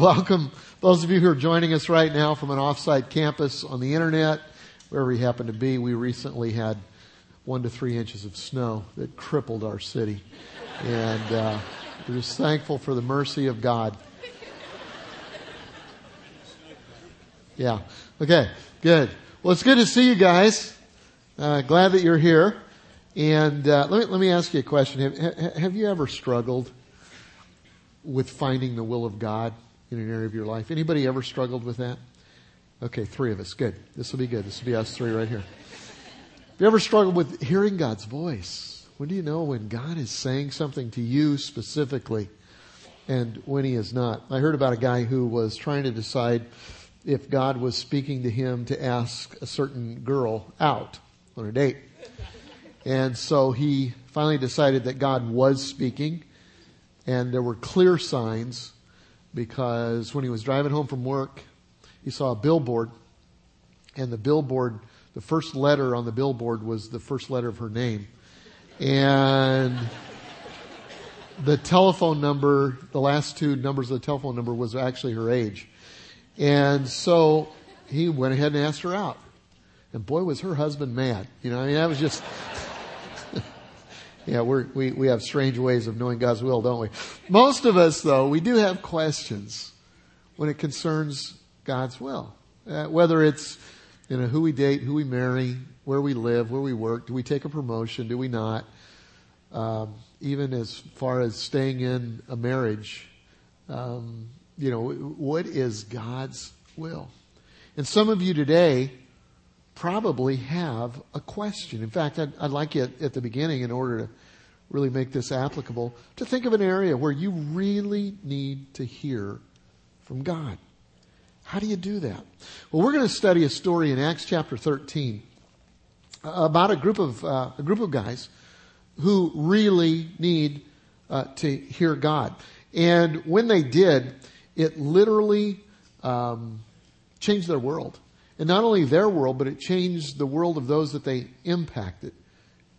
welcome those of you who are joining us right now from an offsite campus on the internet, wherever you happen to be. We recently had one to three inches of snow that crippled our city. And uh, we're just thankful for the mercy of God. Yeah. Okay. Good. Well, it's good to see you guys. Uh, glad that you're here. And uh, let me let me ask you a question. Have, have you ever struggled with finding the will of God in an area of your life? Anybody ever struggled with that? Okay, three of us. Good. This will be good. This will be us three right here. Have you ever struggled with hearing God's voice? When do you know when God is saying something to you specifically and when He is not? I heard about a guy who was trying to decide if God was speaking to him to ask a certain girl out on a date. And so he finally decided that God was speaking and there were clear signs because when he was driving home from work, he saw a billboard and the billboard, the first letter on the billboard was the first letter of her name. And the telephone number, the last two numbers of the telephone number was actually her age. And so he went ahead and asked her out. And boy was her husband mad. You know, I mean, that was just, yeah, we're, we, we have strange ways of knowing God's will, don't we? Most of us, though, we do have questions when it concerns God's will. Uh, whether it's, you know, who we date, who we marry, where we live, where we work, do we take a promotion, do we not? Um, even as far as staying in a marriage, um, you know, what is God's will? And some of you today probably have a question. In fact, I'd, I'd like you at, at the beginning, in order to really make this applicable, to think of an area where you really need to hear from God. How do you do that? Well, we're going to study a story in Acts chapter 13 about a group of uh, a group of guys who really need uh, to hear God. And when they did, it literally um, changed their world. And not only their world, but it changed the world of those that they impacted.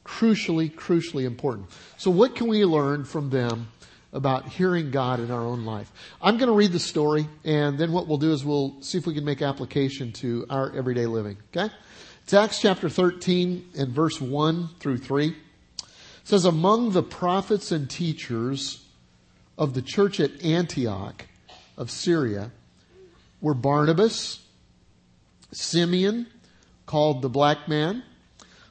Crucially, crucially important. So what can we learn from them about hearing God in our own life? I'm going to read the story, and then what we'll do is we'll see if we can make application to our everyday living. Okay? It's Acts chapter 13 and verse 1 through 3. It says, Among the prophets and teachers of the church at Antioch of Syria were Barnabas, Simeon, called the black man,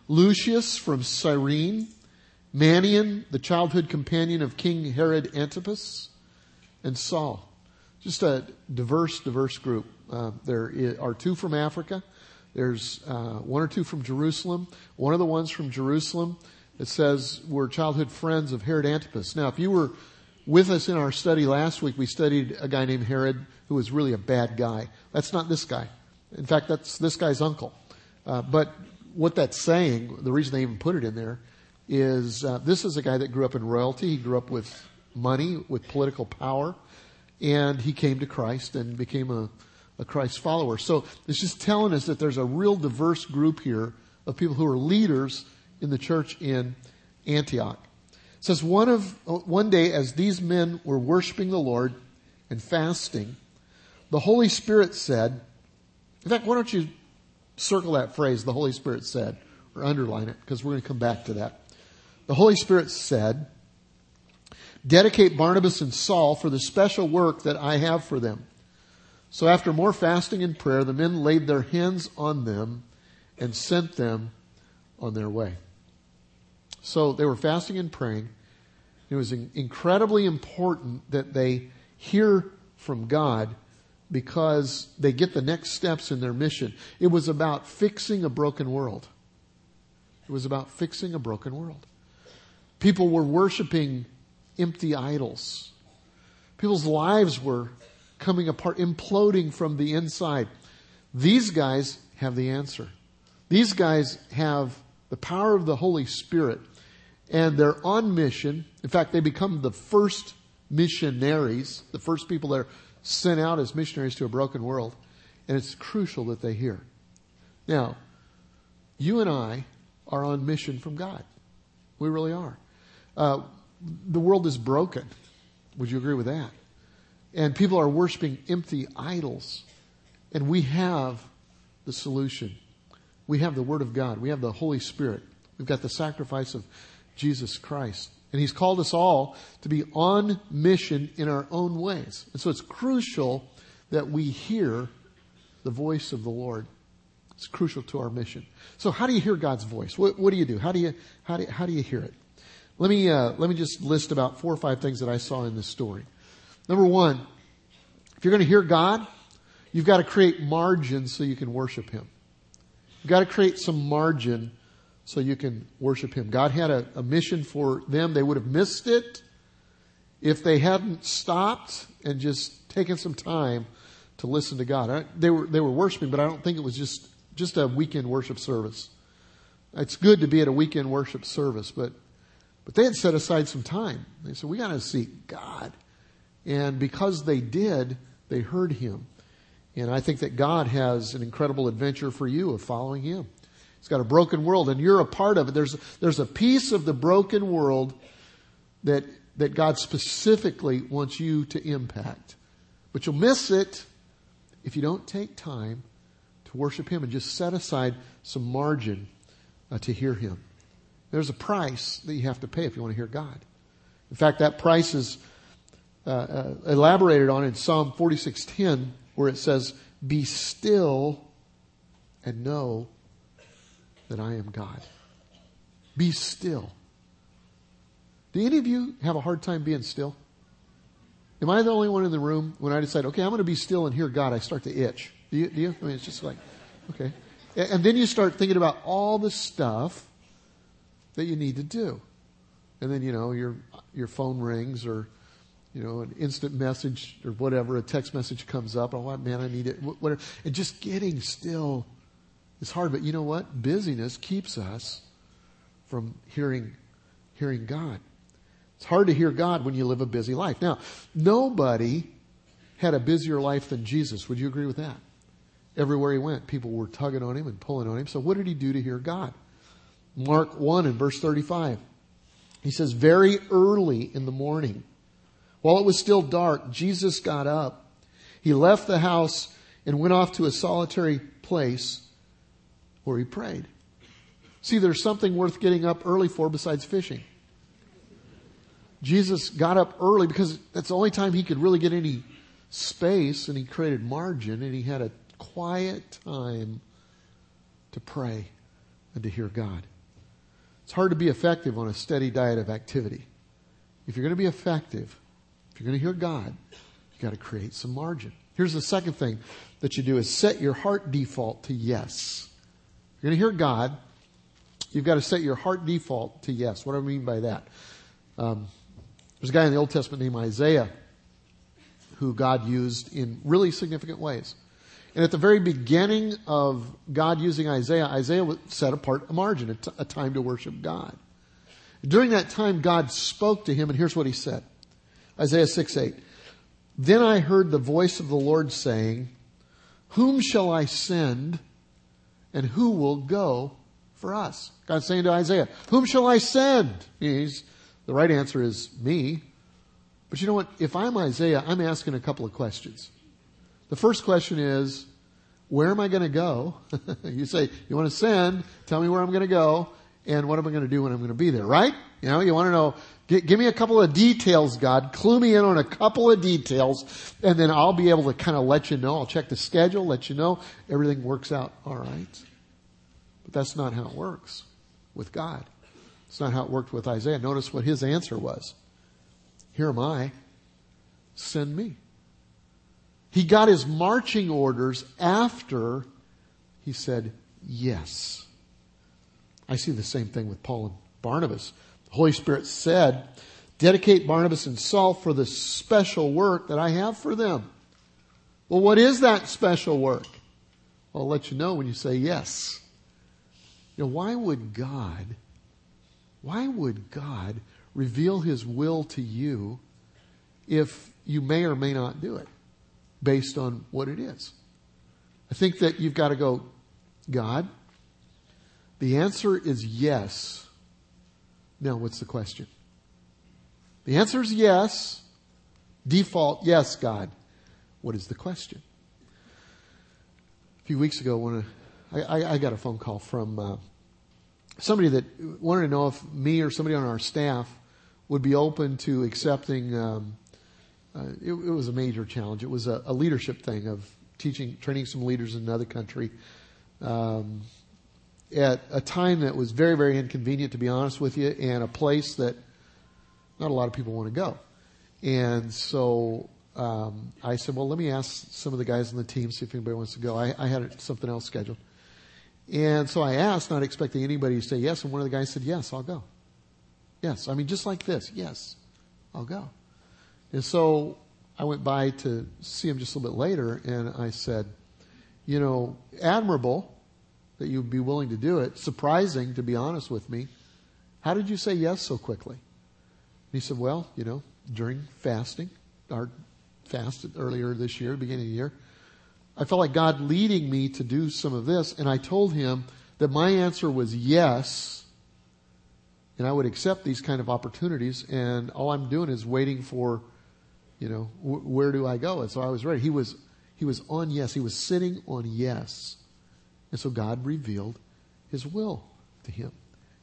Lucius from Cyrene, Manaen, the childhood companion of King Herod Antipas, and Saul. Just a diverse, diverse group. Uh, there are two from Africa. There's uh, one or two from Jerusalem. One of the ones from Jerusalem, it says, were childhood friends of Herod Antipas. Now, if you were with us in our study last week, we studied a guy named Herod who was really a bad guy. That's not this guy. In fact, that's this guy's uncle. Uh, but what that's saying, the reason they even put it in there, is uh, this is a guy that grew up in royalty. He grew up with money, with political power, and he came to Christ and became a, a Christ follower. So it's just telling us that there's a real diverse group here of people who are leaders in the church in Antioch. It says one of one day as these men were worshiping the Lord and fasting, the Holy Spirit said, in fact, why don't you circle that phrase, the Holy Spirit said, or underline it, because we're going to come back to that. The Holy Spirit said, dedicate Barnabas and Saul for the special work that I have for them. So after more fasting and prayer, the men laid their hands on them and sent them on their way. So they were fasting and praying. It was incredibly important that they hear from God because they get the next steps in their mission. It was about fixing a broken world. It was about fixing a broken world. People were worshiping empty idols. People's lives were coming apart, imploding from the inside. These guys have the answer. These guys have the power of the Holy Spirit and they're on mission. In fact, they become the first missionaries, the first people that are sent out as missionaries to a broken world. And it's crucial that they hear. Now, you and I are on mission from God. We really are. Uh, the world is broken. Would you agree with that? And people are worshiping empty idols. And we have the solution. We have the Word of God. We have the Holy Spirit. We've got the sacrifice of Jesus Christ. And He's called us all to be on mission in our own ways. And so it's crucial that we hear the voice of the Lord. It's crucial to our mission. So how do you hear God's voice? What, what do you do? How do you, how do you, how do you hear it? Let me, uh, let me just list about four or five things that I saw in this story. Number one, if you're going to hear God, you've got to create margin so you can worship Him. You've got to create some margin so you can worship Him. God had a, a mission for them. They would have missed it if they hadn't stopped and just taken some time to listen to God. I, they were, they were worshiping, but I don't think it was just, just a weekend worship service. It's good to be at a weekend worship service, but but they had set aside some time. They said, we got to seek God. And because they did, they heard him. And I think that God has an incredible adventure for you of following him. He's got a broken world and you're a part of it. There's, there's a piece of the broken world that, that God specifically wants you to impact. But you'll miss it if you don't take time to worship him and just set aside some margin uh, to hear him. There's a price that you have to pay if you want to hear God. In fact, that price is uh, uh, elaborated on in Psalm 46:10, where it says, "Be still and know that I am God." Be still. Do any of you have a hard time being still? Am I the only one in the room when I decide, okay, I'm going to be still and hear God, I start to itch? Do you? Do you? I mean, it's just like, okay. And then you start thinking about all the stuff that you need to do. And then, you know, your, your phone rings or, you know, an instant message or whatever, a text message comes up. Oh, man, I need it. Whatever. And just getting still is hard. But you know what? Busyness keeps us from hearing, hearing God. It's hard to hear God when you live a busy life. Now, nobody had a busier life than Jesus. Would you agree with that? Everywhere he went, people were tugging on him and pulling on him. So what did he do to hear God? Mark 1 and verse 35. He says, very early in the morning, while it was still dark, Jesus got up. He left the house and went off to a solitary place where he prayed. See, there's something worth getting up early for besides fishing. Jesus got up early because that's the only time he could really get any space and he created margin and he had a quiet time to pray and to hear God. It's hard to be effective on a steady diet of activity. If you're going to be effective, if you're going to hear God, you've got to create some margin. Here's the second thing that you do is set your heart default to yes. You're going to hear God, you've got to set your heart default to yes. What do I mean by that? Um, there's a guy in the Old Testament named Isaiah who God used in really significant ways. And at the very beginning of God using Isaiah, Isaiah set apart a margin, a, t- a time to worship God. During that time, God spoke to him, and here's what he said. Isaiah 6 8. Then I heard the voice of the Lord saying, Whom shall I send, and who will go for us? God's saying to Isaiah, Whom shall I send? He's, the right answer is me. But you know what? If I'm Isaiah, I'm asking a couple of questions. The first question is, where am I going to go? you say, you want to send, tell me where I'm going to go, and what am I going to do when I'm going to be there, right? You know, you want to know, give, give me a couple of details, God. Clue me in on a couple of details, and then I'll be able to kind of let you know. I'll check the schedule, let you know everything works out all right. But that's not how it works with God. It's not how it worked with Isaiah. Notice what his answer was. Here am I. Send me. He got his marching orders after he said yes. I see the same thing with Paul and Barnabas. The Holy Spirit said, dedicate Barnabas and Saul for the special work that I have for them. Well, what is that special work? I'll let you know when you say yes. You know, why would God, why would God reveal His will to you if you may or may not do it? based on what it is. I think that you've got to go, God, the answer is yes. Now, what's the question? The answer is yes. Default, yes, God. What is the question? A few weeks ago, when I, I, I got a phone call from uh, somebody that wanted to know if me or somebody on our staff would be open to accepting. Um, uh, it, it, was a major challenge. It was a, a, leadership thing of teaching, training some leaders in another country. Um, at a time that was very, very inconvenient, to be honest with you, and a place that not a lot of people want to go. And so um, I said, well, let me ask some of the guys on the team, see if anybody wants to go. I, I had something else scheduled. And so I asked, not expecting anybody to say yes, and one of the guys said, yes, I'll go. Yes. I mean, just like this. Yes, I'll go. And so I went by to see him just a little bit later, and I said, you know, admirable that you'd be willing to do it. Surprising, to be honest with me. How did you say yes so quickly? And he said, well, you know, during fasting, our fast earlier this year, beginning of the year, I felt like God leading me to do some of this, and I told him that my answer was yes, and I would accept these kind of opportunities, and all I'm doing is waiting for, you know, where do I go? And so I was ready. He was, he was on yes. He was sitting on yes. And so God revealed his will to him.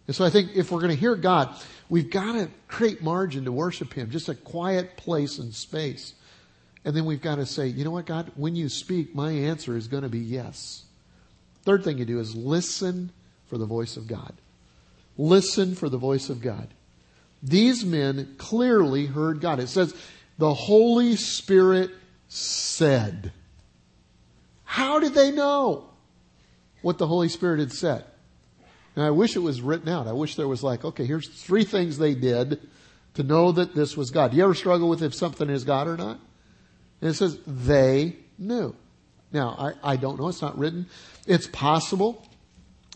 And so I think if we're going to hear God, we've got to create margin to worship him, just a quiet place and space. And then we've got to say, you know what, God, when you speak, my answer is going to be yes. Third thing you do is listen for the voice of God. Listen for the voice of God. These men clearly heard God. It says, the Holy Spirit said. How did they know? What the Holy Spirit had said. And I wish it was written out. I wish there was like, okay, here's three things they did to know that this was God. Do you ever struggle with if something is God or not? And it says, they knew. Now, I, I don't know. It's not written. It's possible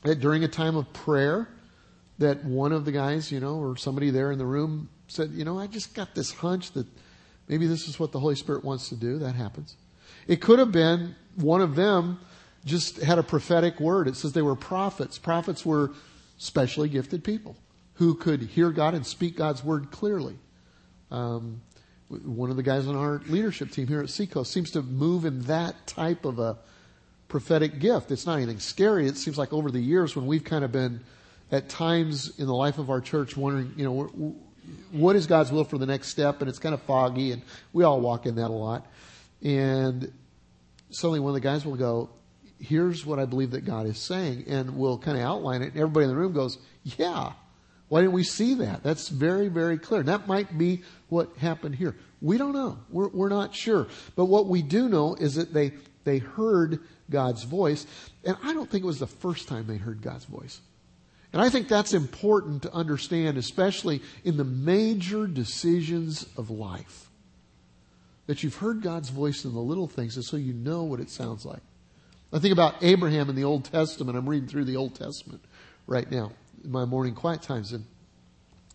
that during a time of prayer that one of the guys, you know, or somebody there in the room said, you know, I just got this hunch that maybe this is what the Holy Spirit wants to do. That happens. It could have been one of them just had a prophetic word. It says they were prophets. Prophets were specially gifted people who could hear God and speak God's word clearly. Um, one of the guys on our leadership team here at Seacoast seems to move in that type of a prophetic gift. It's not anything scary. It seems like over the years when we've kind of been at times in the life of our church wondering, you know, what is God's will for the next step? And it's kind of foggy and we all walk in that a lot. And suddenly one of the guys will go, here's what I believe that God is saying, and we'll kind of outline it. And everybody in the room goes, yeah. Why didn't we see that? That's very, very clear. that might be what happened here. We don't know. We're, we're not sure. But what we do know is that they, they heard God's voice. And I don't think it was the first time they heard God's voice. And I think that's important to understand, especially in the major decisions of life. That you've heard God's voice in the little things, and so you know what it sounds like. I think about Abraham in the Old Testament. I'm reading through the Old Testament right now in my morning quiet times. And,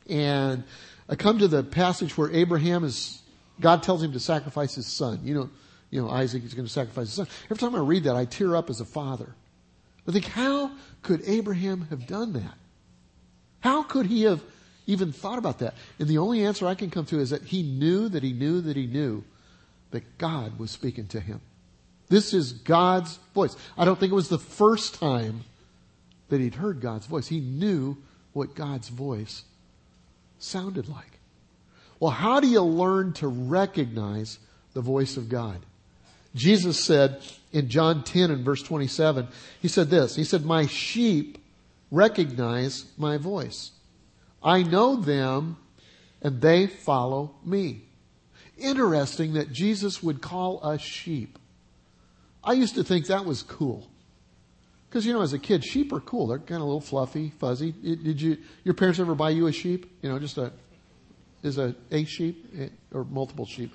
and I come to the passage where Abraham is, God tells him to sacrifice his son. You know, you know, Isaac is going to sacrifice his son. Every time I read that, I tear up as a father. I think, how could Abraham have done that? How could he have even thought about that? And the only answer I can come to is that he knew that he knew that he knew that God was speaking to him. This is God's voice. I don't think it was the first time that he'd heard God's voice. He knew what God's voice sounded like. Well, how do you learn to recognize the voice of God? Jesus said in John 10 and verse 27, he said this, he said, my sheep recognize my voice. I know them and they follow me. Interesting that Jesus would call us sheep. I used to think that was cool. Because, you know, as a kid, sheep are cool. They're kind of a little fluffy, fuzzy. Did you, your parents ever buy you a sheep? You know, just a, is a, a sheep eh, or multiple sheep,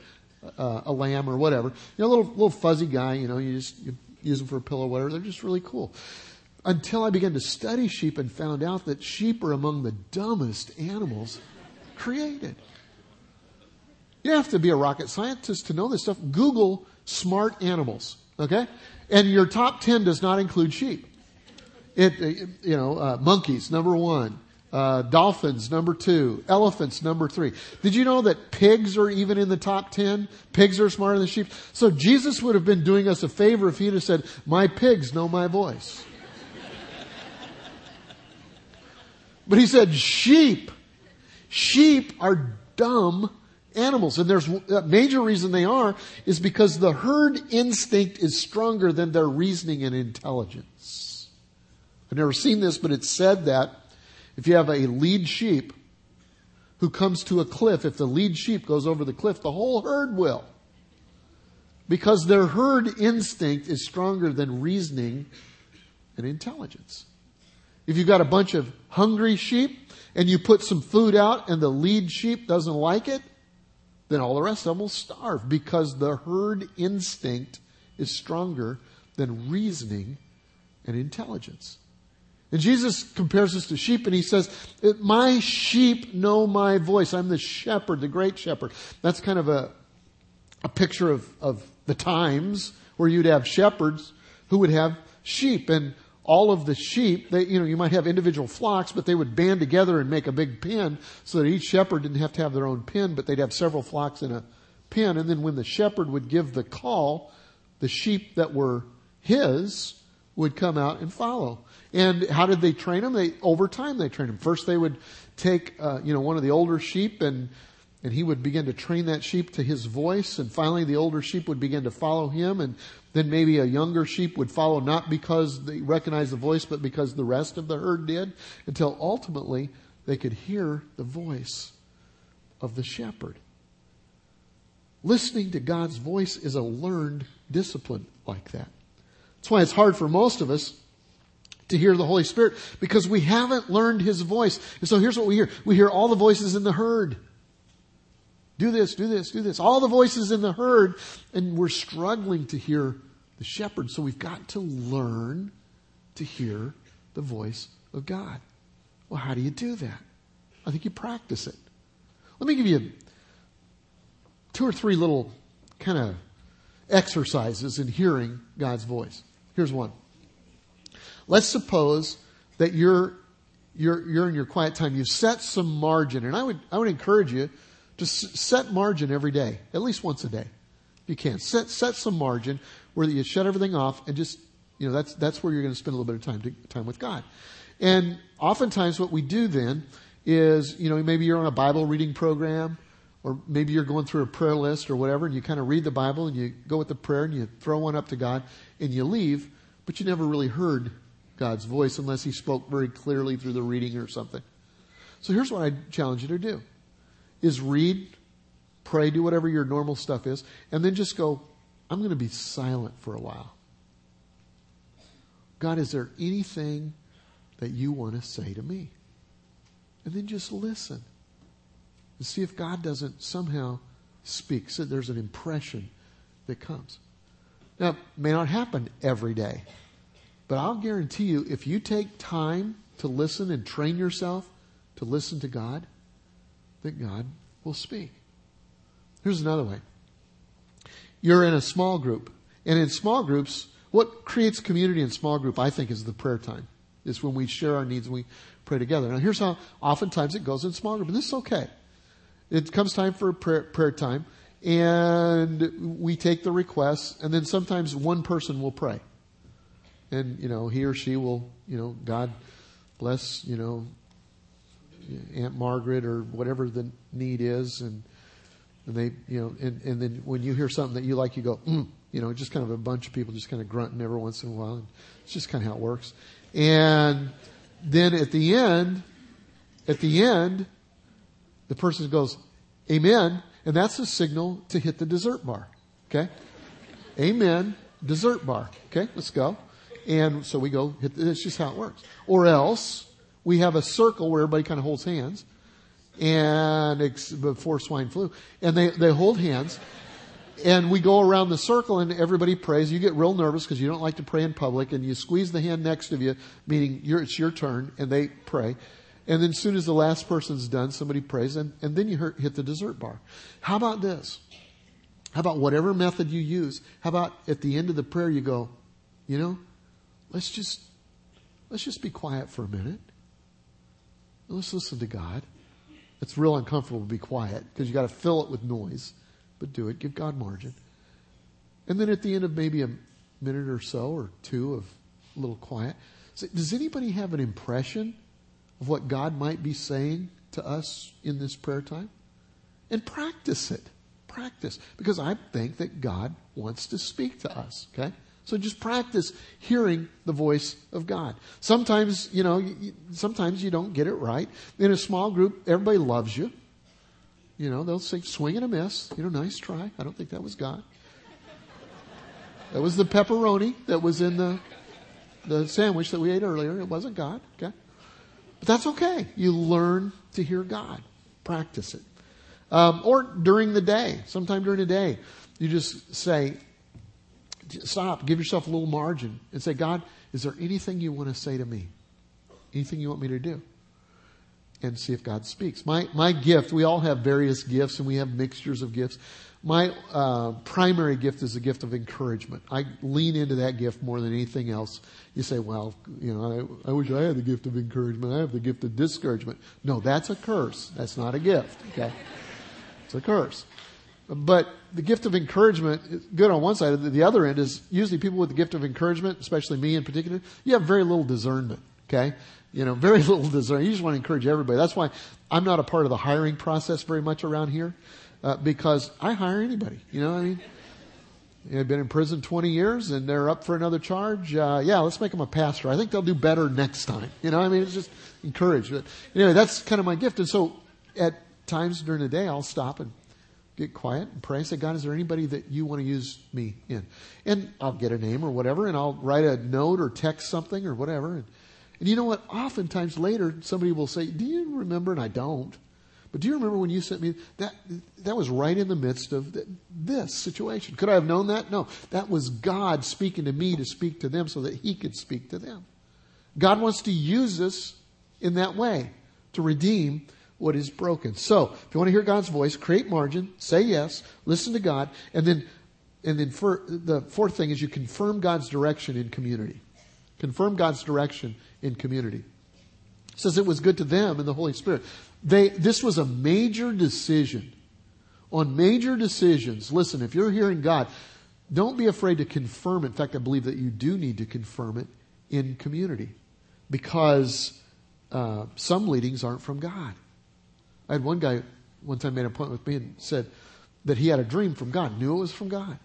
uh, a lamb or whatever. You know, a little, little fuzzy guy, you know, you just you use them for a pillow whatever. They're just really cool. Until I began to study sheep and found out that sheep are among the dumbest animals created. You have to be a rocket scientist to know this stuff. Google smart animals. Okay? And your top 10 does not include sheep. It, you know, uh, monkeys, number one. Uh, dolphins, number two. Elephants, number three. Did you know that pigs are even in the top ten? Pigs are smarter than sheep. So Jesus would have been doing us a favor if he'd have said, my pigs know my voice. but he said, sheep. Sheep are dumb animals. And there's a major reason they are is because the herd instinct is stronger than their reasoning and intelligence. I've never seen this, but it's said that if you have a lead sheep who comes to a cliff, if the lead sheep goes over the cliff, the whole herd will. Because their herd instinct is stronger than reasoning and intelligence. If you've got a bunch of hungry sheep and you put some food out and the lead sheep doesn't like it, then all the rest of them will starve because the herd instinct is stronger than reasoning and intelligence. And Jesus compares us to sheep and he says, my sheep know my voice. I'm the shepherd, the great shepherd. That's kind of a, a picture of, of the times where you'd have shepherds who would have sheep and all of the sheep, they, you know, you might have individual flocks, but they would band together and make a big pen so that each shepherd didn't have to have their own pen, but they'd have several flocks in a pen. And then when the shepherd would give the call, the sheep that were his would come out and follow. And how did they train them? They, over time they trained them. First they would take, uh, you know, one of the older sheep and, and he would begin to train that sheep to his voice and finally the older sheep would begin to follow him and then maybe a younger sheep would follow not because they recognized the voice, but because the rest of the herd did, until ultimately they could hear the voice of the shepherd. Listening to God's voice is a learned discipline like that. That's why it's hard for most of us to hear the Holy Spirit because we haven't learned His voice. And so here's what we hear. We hear all the voices in the herd. Do this, do this, do this. All the voices in the herd, and we're struggling to hear the shepherd. So we've got to learn to hear the voice of God. Well, how do you do that? I think you practice it. Let me give you two or three little kind of exercises in hearing God's voice. Here's one. Let's suppose that you're, you're, you're in your quiet time. You've set some margin, and I would, I would encourage you just set margin every day, at least once a day. If you can. Set, set some margin where you shut everything off and just, you know, that's, that's where you're going to spend a little bit of time, to, time with God. And oftentimes what we do then is, you know, maybe you're on a Bible reading program or maybe you're going through a prayer list or whatever and you kind of read the Bible and you go with the prayer and you throw one up to God and you leave, but you never really heard God's voice unless He spoke very clearly through the reading or something. So here's what I challenge you to do is read, pray, do whatever your normal stuff is, and then just go, I'm going to be silent for a while. God, is there anything that you want to say to me? And then just listen and see if God doesn't somehow speak. So there's an impression that comes. Now, it may not happen every day, but I'll guarantee you if you take time to listen and train yourself to listen to God, that God will speak. Here's another way. You're in a small group. And in small groups, what creates community in small group, I think, is the prayer time. Is when we share our needs and we pray together. Now here's how oftentimes it goes in small group, and this is okay. It comes time for prayer, prayer time, and we take the requests, and then sometimes one person will pray. And, you know, he or she will, you know, God bless, you know, Aunt Margaret or whatever the need is, and and they, you know, and, and then when you hear something that you like, you go, mm, you know, just kind of a bunch of people just kind of grunting every once in a while, and it's just kind of how it works. And then at the end, at the end, the person goes, "Amen," and that's a signal to hit the dessert bar. Okay, Amen, dessert bar. Okay, let's go. And so we go. Hit, it's just how it works. Or else we have a circle where everybody kind of holds hands and before swine flu and they, they hold hands and we go around the circle and everybody prays. You get real nervous because you don't like to pray in public and you squeeze the hand next to you, meaning it's your turn and they pray. And then as soon as the last person's done, somebody prays and, and then you hit the dessert bar. How about this? How about whatever method you use? How about at the end of the prayer you go, you know, let's just, let's just be quiet for a minute Let's listen to God. It's real uncomfortable to be quiet because you got to fill it with noise, but do it. Give God margin. And then at the end of maybe a minute or so or two of a little quiet, say, does anybody have an impression of what God might be saying to us in this prayer time? And practice it. Practice. Because I think that God wants to speak to us. Okay? So just practice hearing the voice of God. Sometimes, you know, sometimes you don't get it right. In a small group, everybody loves you. You know, they'll say, swing and a miss. You know, nice try. I don't think that was God. That was the pepperoni that was in the, the sandwich that we ate earlier. It wasn't God. Okay. But that's okay. You learn to hear God. Practice it. Um, or during the day, sometime during the day, you just say, stop, give yourself a little margin and say, God, is there anything you want to say to me? Anything you want me to do? And see if God speaks. My, my gift, we all have various gifts and we have mixtures of gifts. My uh, primary gift is the gift of encouragement. I lean into that gift more than anything else. You say, well, you know, I, I wish I had the gift of encouragement. I have the gift of discouragement. No, that's a curse. That's not a gift, okay? It's a curse. But the gift of encouragement is good on one side. The other end is usually people with the gift of encouragement, especially me in particular, you have very little discernment. Okay? You know, very little discernment. You just want to encourage everybody. That's why I'm not a part of the hiring process very much around here, uh, because I hire anybody. You know I mean? They've been in prison 20 years and they're up for another charge. Uh, yeah, let's make them a pastor. I think they'll do better next time. You know, I mean, it's just encourage. But anyway, that's kind of my gift. And so at times during the day, I'll stop and get quiet and pray. Say, God, is there anybody that you want to use me in? And I'll get a name or whatever, and I'll write a note or text something or whatever. And, and you know what? Oftentimes later, somebody will say, Do you remember? And I don't. But do you remember when you sent me that? That was right in the midst of this situation. Could I have known that? No. That was God speaking to me to speak to them so that He could speak to them. God wants to use us in that way to redeem what is broken. So, if you want to hear God's voice, create margin, say yes, listen to God, and then, and then for, the fourth thing is you confirm God's direction in community. Confirm God's direction in community. It says it was good to them in the Holy Spirit. They, this was a major decision. On major decisions, listen, if you're hearing God, don't be afraid to confirm it. In fact, I believe that you do need to confirm it in community because uh, some leadings aren't from God. I had one guy one time made an appointment with me and said that he had a dream from God, knew it was from God.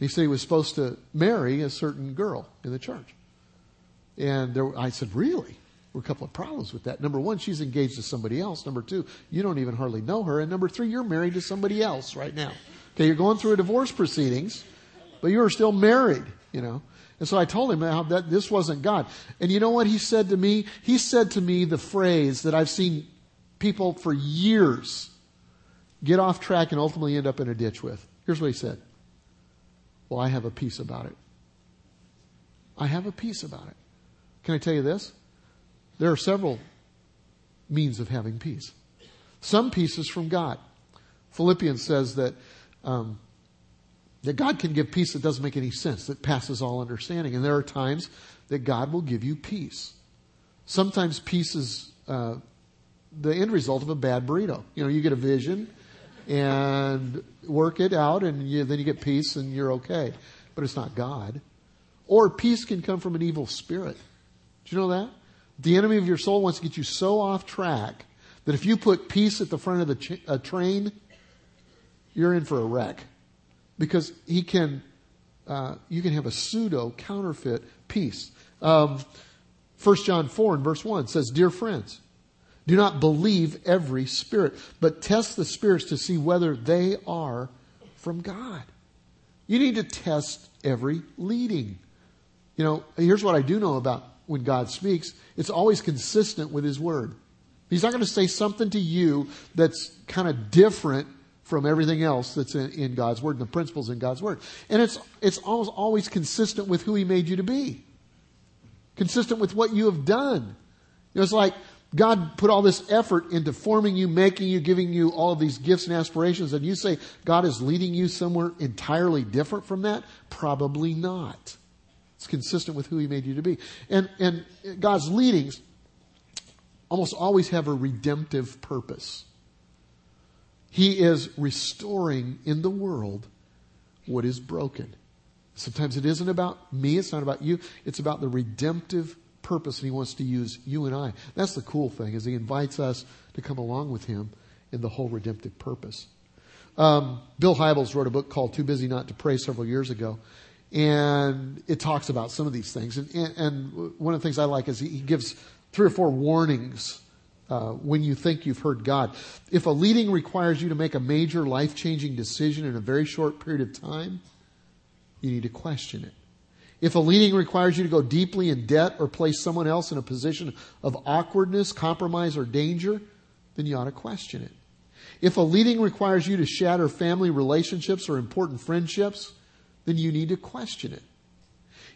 He said he was supposed to marry a certain girl in the church. And there, I said, really? There were a couple of problems with that. Number one, she's engaged to somebody else. Number two, you don't even hardly know her. And number three, you're married to somebody else right now. Okay, you're going through a divorce proceedings, but you are still married, you know. And so I told him how that this wasn't God. And you know what he said to me? He said to me the phrase that I've seen people for years get off track and ultimately end up in a ditch with. Here's what he said. Well, I have a peace about it. I have a peace about it. Can I tell you this? There are several means of having peace. Some peace is from God. Philippians says that um, that God can give peace that doesn't make any sense, that passes all understanding. And there are times that God will give you peace. Sometimes peace is uh, the end result of a bad burrito. You know, you get a vision and work it out and you, then you get peace and you're okay. But it's not God. Or peace can come from an evil spirit. Do you know that? The enemy of your soul wants to get you so off track that if you put peace at the front of the ch- train, you're in for a wreck. Because he can, uh, you can have a pseudo counterfeit peace. Um, 1 John 4 and verse 1 says, Dear friends, do not believe every spirit, but test the spirits to see whether they are from God. You need to test every leading. You know, here's what I do know about when God speaks it's always consistent with His Word. He's not going to say something to you that's kind of different from everything else that's in, in, God's Word and the principles in God's Word. And it's, it's always, always consistent with who He made you to be. Consistent with what you have done. You know, it's like God put all this effort into forming you, making you, giving you all of these gifts and aspirations, and you say God is leading you somewhere entirely different from that? Probably not. It's consistent with who He made you to be. And, and God's leadings almost always have a redemptive purpose. He is restoring in the world what is broken. Sometimes it isn't about me, it's not about you, it's about the redemptive purpose and he wants to use you and I. That's the cool thing is he invites us to come along with him in the whole redemptive purpose. Um, Bill Hybels wrote a book called Too Busy Not to Pray several years ago, and it talks about some of these things. And, and, and one of the things I like is he, he gives three or four warnings uh, when you think you've heard God. If a leading requires you to make a major life changing decision in a very short period of time, you need to question it. If a leading requires you to go deeply in debt or place someone else in a position of awkwardness, compromise, or danger, then you ought to question it. If a leading requires you to shatter family relationships or important friendships, then you need to question it.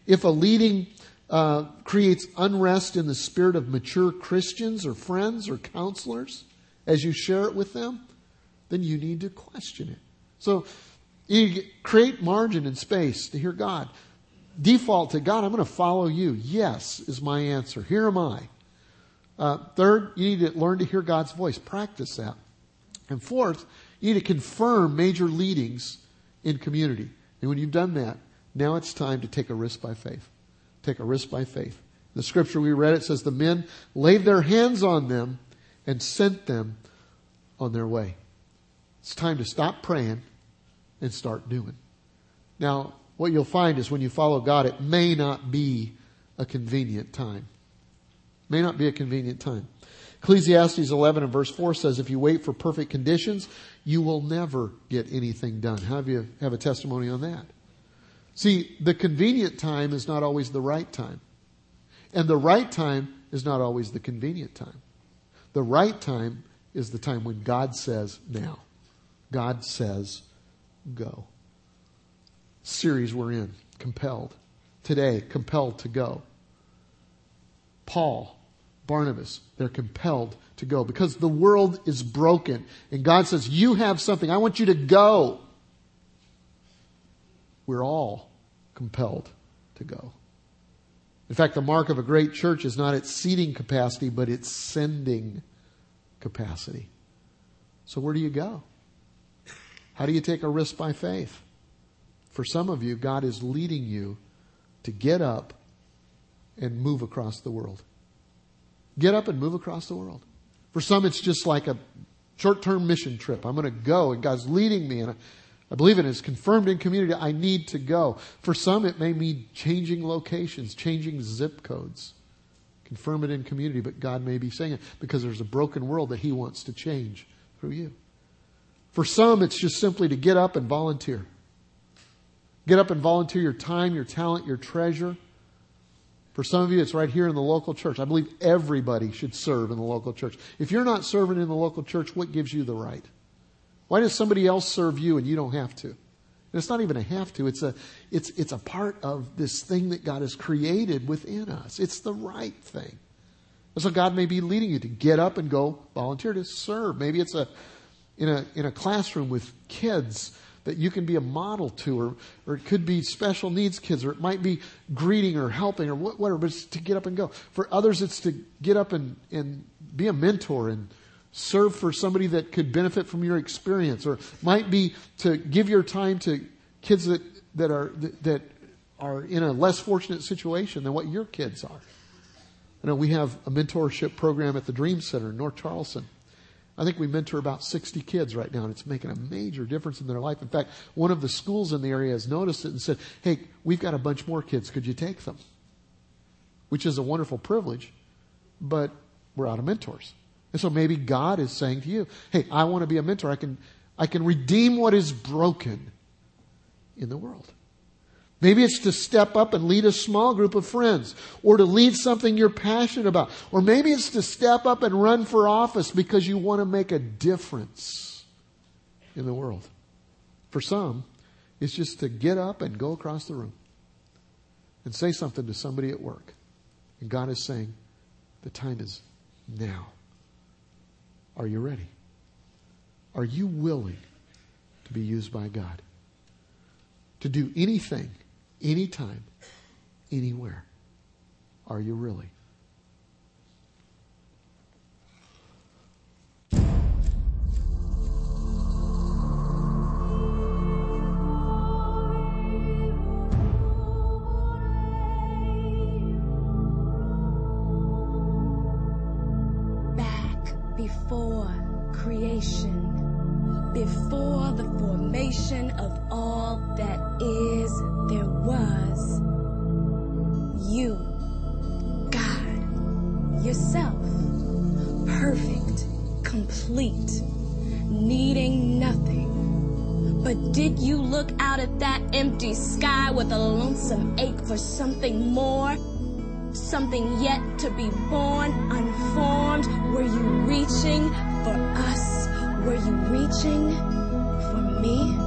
If a leading uh, creates unrest in the spirit of mature Christians or friends or counselors as you share it with them, then you need to question it. So you create margin and space to hear God. Default to God, I'm going to follow you. Yes, is my answer. Here am I. Uh, third, you need to learn to hear God's voice. Practice that. And fourth, you need to confirm major leadings in community. And when you've done that, now it's time to take a risk by faith. Take a risk by faith. The scripture we read, it says the men laid their hands on them and sent them on their way. It's time to stop praying and start doing. Now, what you'll find is when you follow God, it may not be a convenient time. May not be a convenient time. Ecclesiastes 11 and verse 4 says, if you wait for perfect conditions, you will never get anything done. Have you have a testimony on that? See, the convenient time is not always the right time. And the right time is not always the convenient time. The right time is the time when God says now. God says go. Series we're in, compelled. Today, compelled to go. Paul, Barnabas, they're compelled to go because the world is broken. And God says, You have something. I want you to go. We're all compelled to go. In fact, the mark of a great church is not its seating capacity, but its sending capacity. So, where do you go? How do you take a risk by faith? For some of you, God is leading you to get up and move across the world. Get up and move across the world. For some, it's just like a short term mission trip. I'm going to go, and God's leading me, and I, I believe it is confirmed in community. I need to go. For some, it may mean changing locations, changing zip codes. Confirm it in community, but God may be saying it because there's a broken world that He wants to change through you. For some, it's just simply to get up and volunteer. Get up and volunteer your time, your talent, your treasure. For some of you, it's right here in the local church. I believe everybody should serve in the local church. If you're not serving in the local church, what gives you the right? Why does somebody else serve you and you don't have to? And it's not even a have to. It's a, it's, it's a part of this thing that God has created within us. It's the right thing. And so God may be leading you to get up and go volunteer to serve. Maybe it's a, in a, in a classroom with kids that you can be a model to, or, or it could be special needs kids, or it might be greeting or helping or whatever, but it's to get up and go. For others, it's to get up and, and be a mentor and serve for somebody that could benefit from your experience, or might be to give your time to kids that, that are, that are in a less fortunate situation than what your kids are. I know we have a mentorship program at the Dream Center in North Charleston. I think we mentor about 60 kids right now, and it's making a major difference in their life. In fact, one of the schools in the area has noticed it and said, Hey, we've got a bunch more kids. Could you take them? Which is a wonderful privilege, but we're out of mentors. And so maybe God is saying to you, Hey, I want to be a mentor. I can, I can redeem what is broken in the world. Maybe it's to step up and lead a small group of friends, or to lead something you're passionate about. Or maybe it's to step up and run for office because you want to make a difference in the world. For some, it's just to get up and go across the room and say something to somebody at work. And God is saying, the time is now. Are you ready? Are you willing to be used by God? To do anything anytime, anywhere. Are you really? back before creation foundation of all that is, there was you, God, yourself, perfect, complete, needing nothing. But did you look out at that empty sky with a lonesome ache for something more? Something yet to be born, unformed? Were you reaching for us? Were you reaching for me?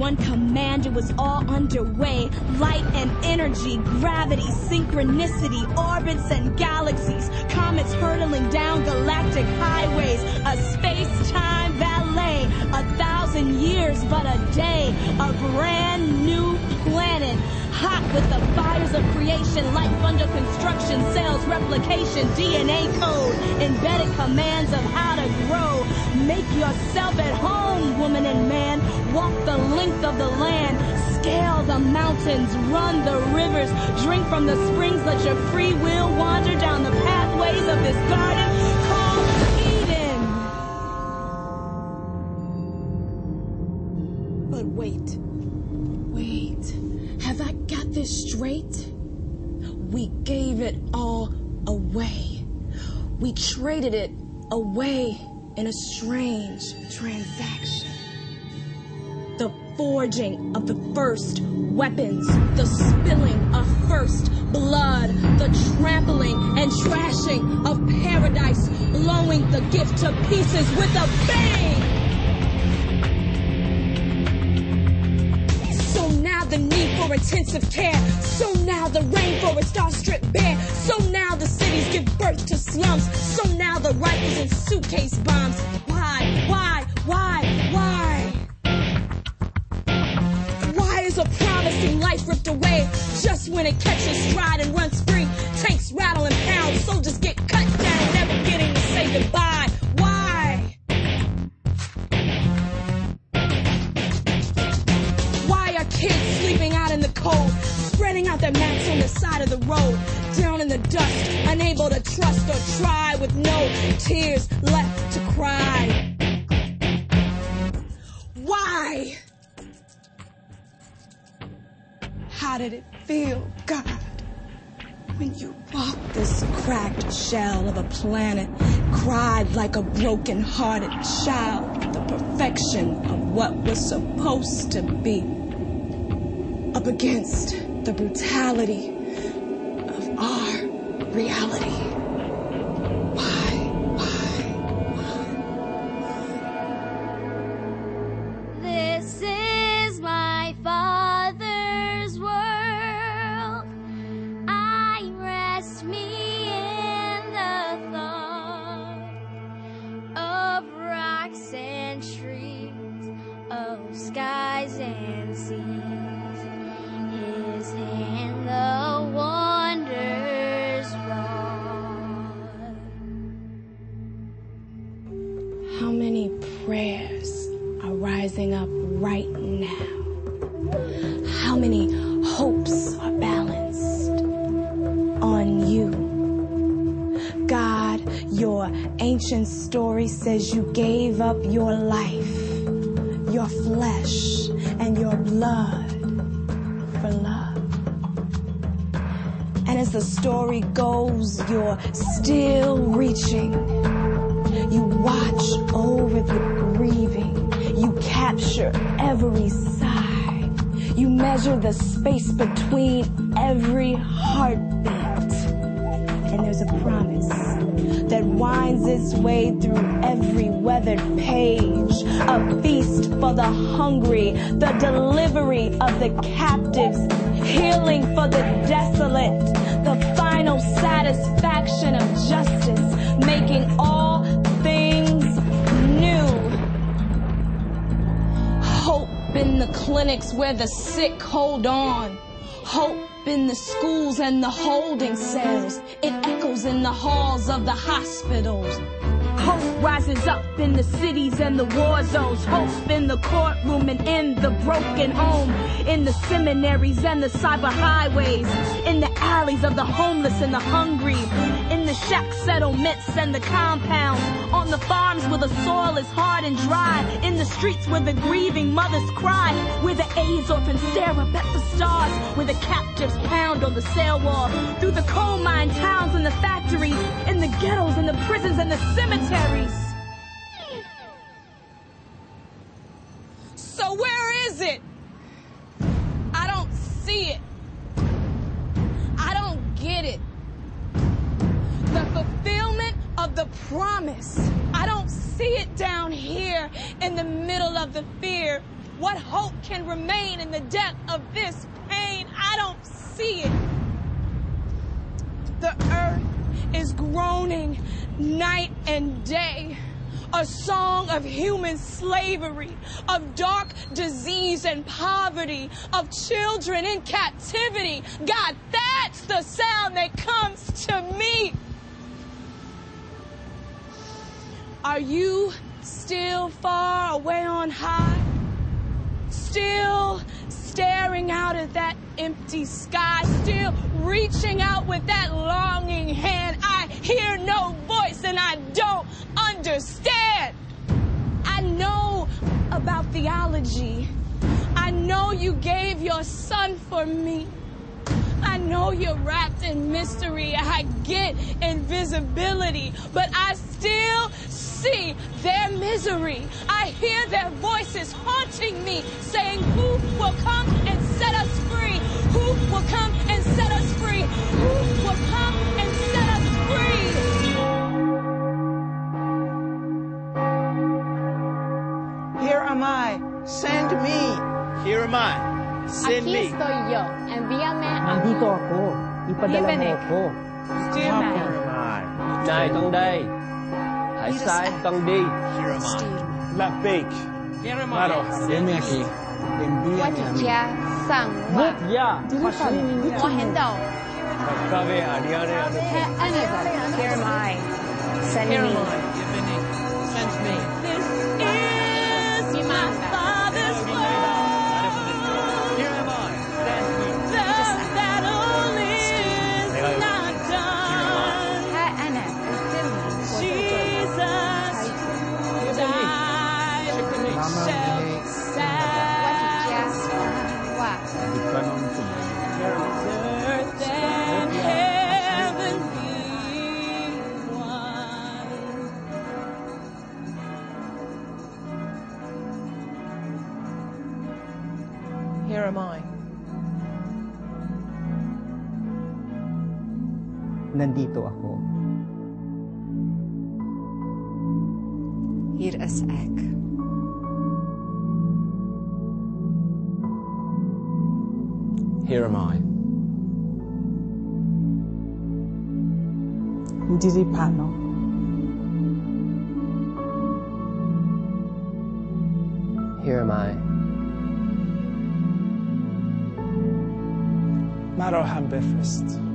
One command, it was all underway. Light and energy, gravity, synchronicity, orbits and galaxies, comets hurtling down galactic highways, a space-time ballet, a thousand years but a day, a brand new. Hot with the fires of creation, life under construction, cells, replication, DNA code, embedded commands of how to grow. Make yourself at home, woman and man. Walk the length of the land. Scale the mountains, run the rivers, drink from the springs, let your free will wander down the pathways of this garden We traded it away in a strange transaction. The forging of the first weapons, the spilling of first blood, the trampling and trashing of paradise, blowing the gift to pieces with a bang. The need for intensive care. So now the rainforests are stripped bare. So now the cities give birth to slums. So now the rifles and suitcase bombs. Why, why, why, why? Why is a promising life ripped away just when it catches stride and runs free? Tanks rattle and pound, soldiers get cut down, never getting to say goodbye. Mats on the side of the road, down in the dust, unable to trust or try with no tears left to cry? Why? How did it feel, God, when you walked this cracked shell of a planet, cried like a broken hearted child, the perfection of what was supposed to be, up against the brutality of our reality? Ancient story says you gave up your life, your flesh, and your blood for love. And as the story goes, you're still reaching. You watch over the grieving. You capture every sigh. You measure the space between every heartbeat. Winds its way through every weathered page. A feast for the hungry, the delivery of the captives, healing for the desolate, the final satisfaction of justice, making all things new. Hope in the clinics where the sick hold on. Hope in the schools and the holding cells. It echoes in the halls of the hospitals. Hope rises up in the cities and the war zones. Hope in the courtroom and in the broken home. In the seminaries and the cyber highways. In the alleys of the homeless and the hungry. In the shack settlements and the compounds. On the farms where the soil is hard and dry. In the streets where the grieving mothers cry. Where the AIDS orphans stare up at the stars. Where the captives pound on the cell wall. Through the coal mine towns and the factories. In the ghettos and the prisons and the cemeteries. So where is it? I don't see it. Of the promise. I don't see it down here in the middle of the fear. What hope can remain in the depth of this pain? I don't see it. The earth is groaning night and day. A song of human slavery, of dark disease and poverty, of children in captivity. God, that's the sound that comes to me. Are you still far away on high? Still staring out at that empty sky, still reaching out with that longing hand. I hear no voice and I don't understand. I know about theology. I know you gave your son for me. I know you're wrapped in mystery. I get invisibility, but I still see their misery. I hear their voices haunting me, saying, Who will come and set us free? Who will come and set us free? Who will come and set us free? Here am I. Send me. Here am I. Send Aquí me. estoy yo. Envíame a mí. Nandito ako. Ipadala mo Libenek. ako. Dear Here man. am I. Này con đây Ahí está, entendí. La PIC. Claro. Venme aquí. Envíame a mí. Bút ya. Cabe Ariane. Send me. Nandito ako. hier is ek. Here am I Ndiri pano. Here am I Maro hambefest.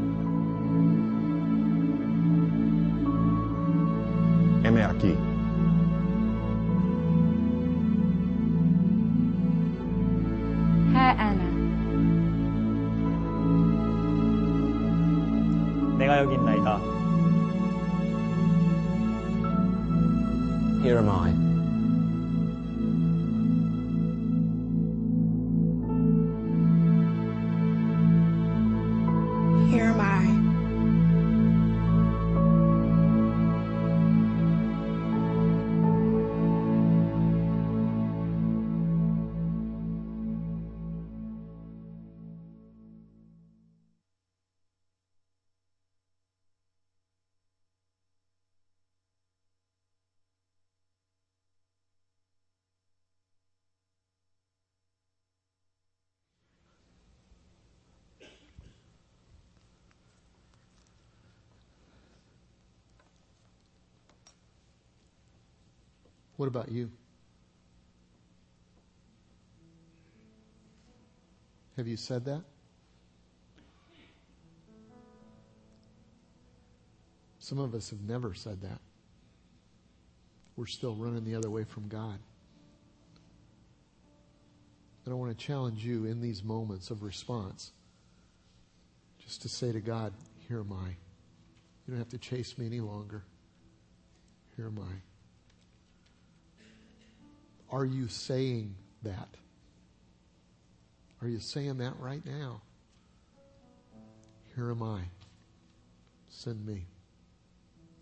What about you? Have you said that? Some of us have never said that. We're still running the other way from God. And I want to challenge you in these moments of response just to say to God, Here am I. You don't have to chase me any longer. Here am I. Are you saying that? Are you saying that right now? Here am I. Send me.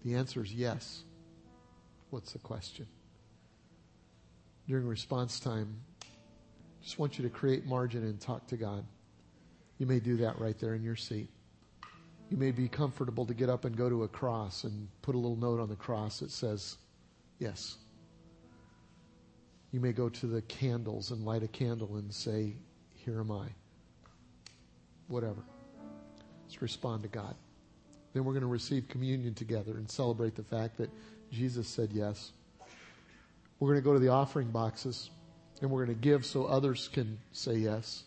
The answer is yes. What's the question? During response time, just want you to create margin and talk to God. You may do that right there in your seat. You may be comfortable to get up and go to a cross and put a little note on the cross that says, Yes. You may go to the candles and light a candle and say, Here am I. Whatever. Let's respond to God. Then we're going to receive communion together and celebrate the fact that Jesus said yes. We're going to go to the offering boxes and we're going to give so others can say yes.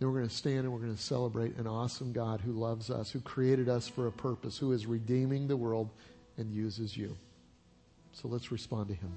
Then we're going to stand and we're going to celebrate an awesome God who loves us, who created us for a purpose, who is redeeming the world and uses you. So let's respond to him.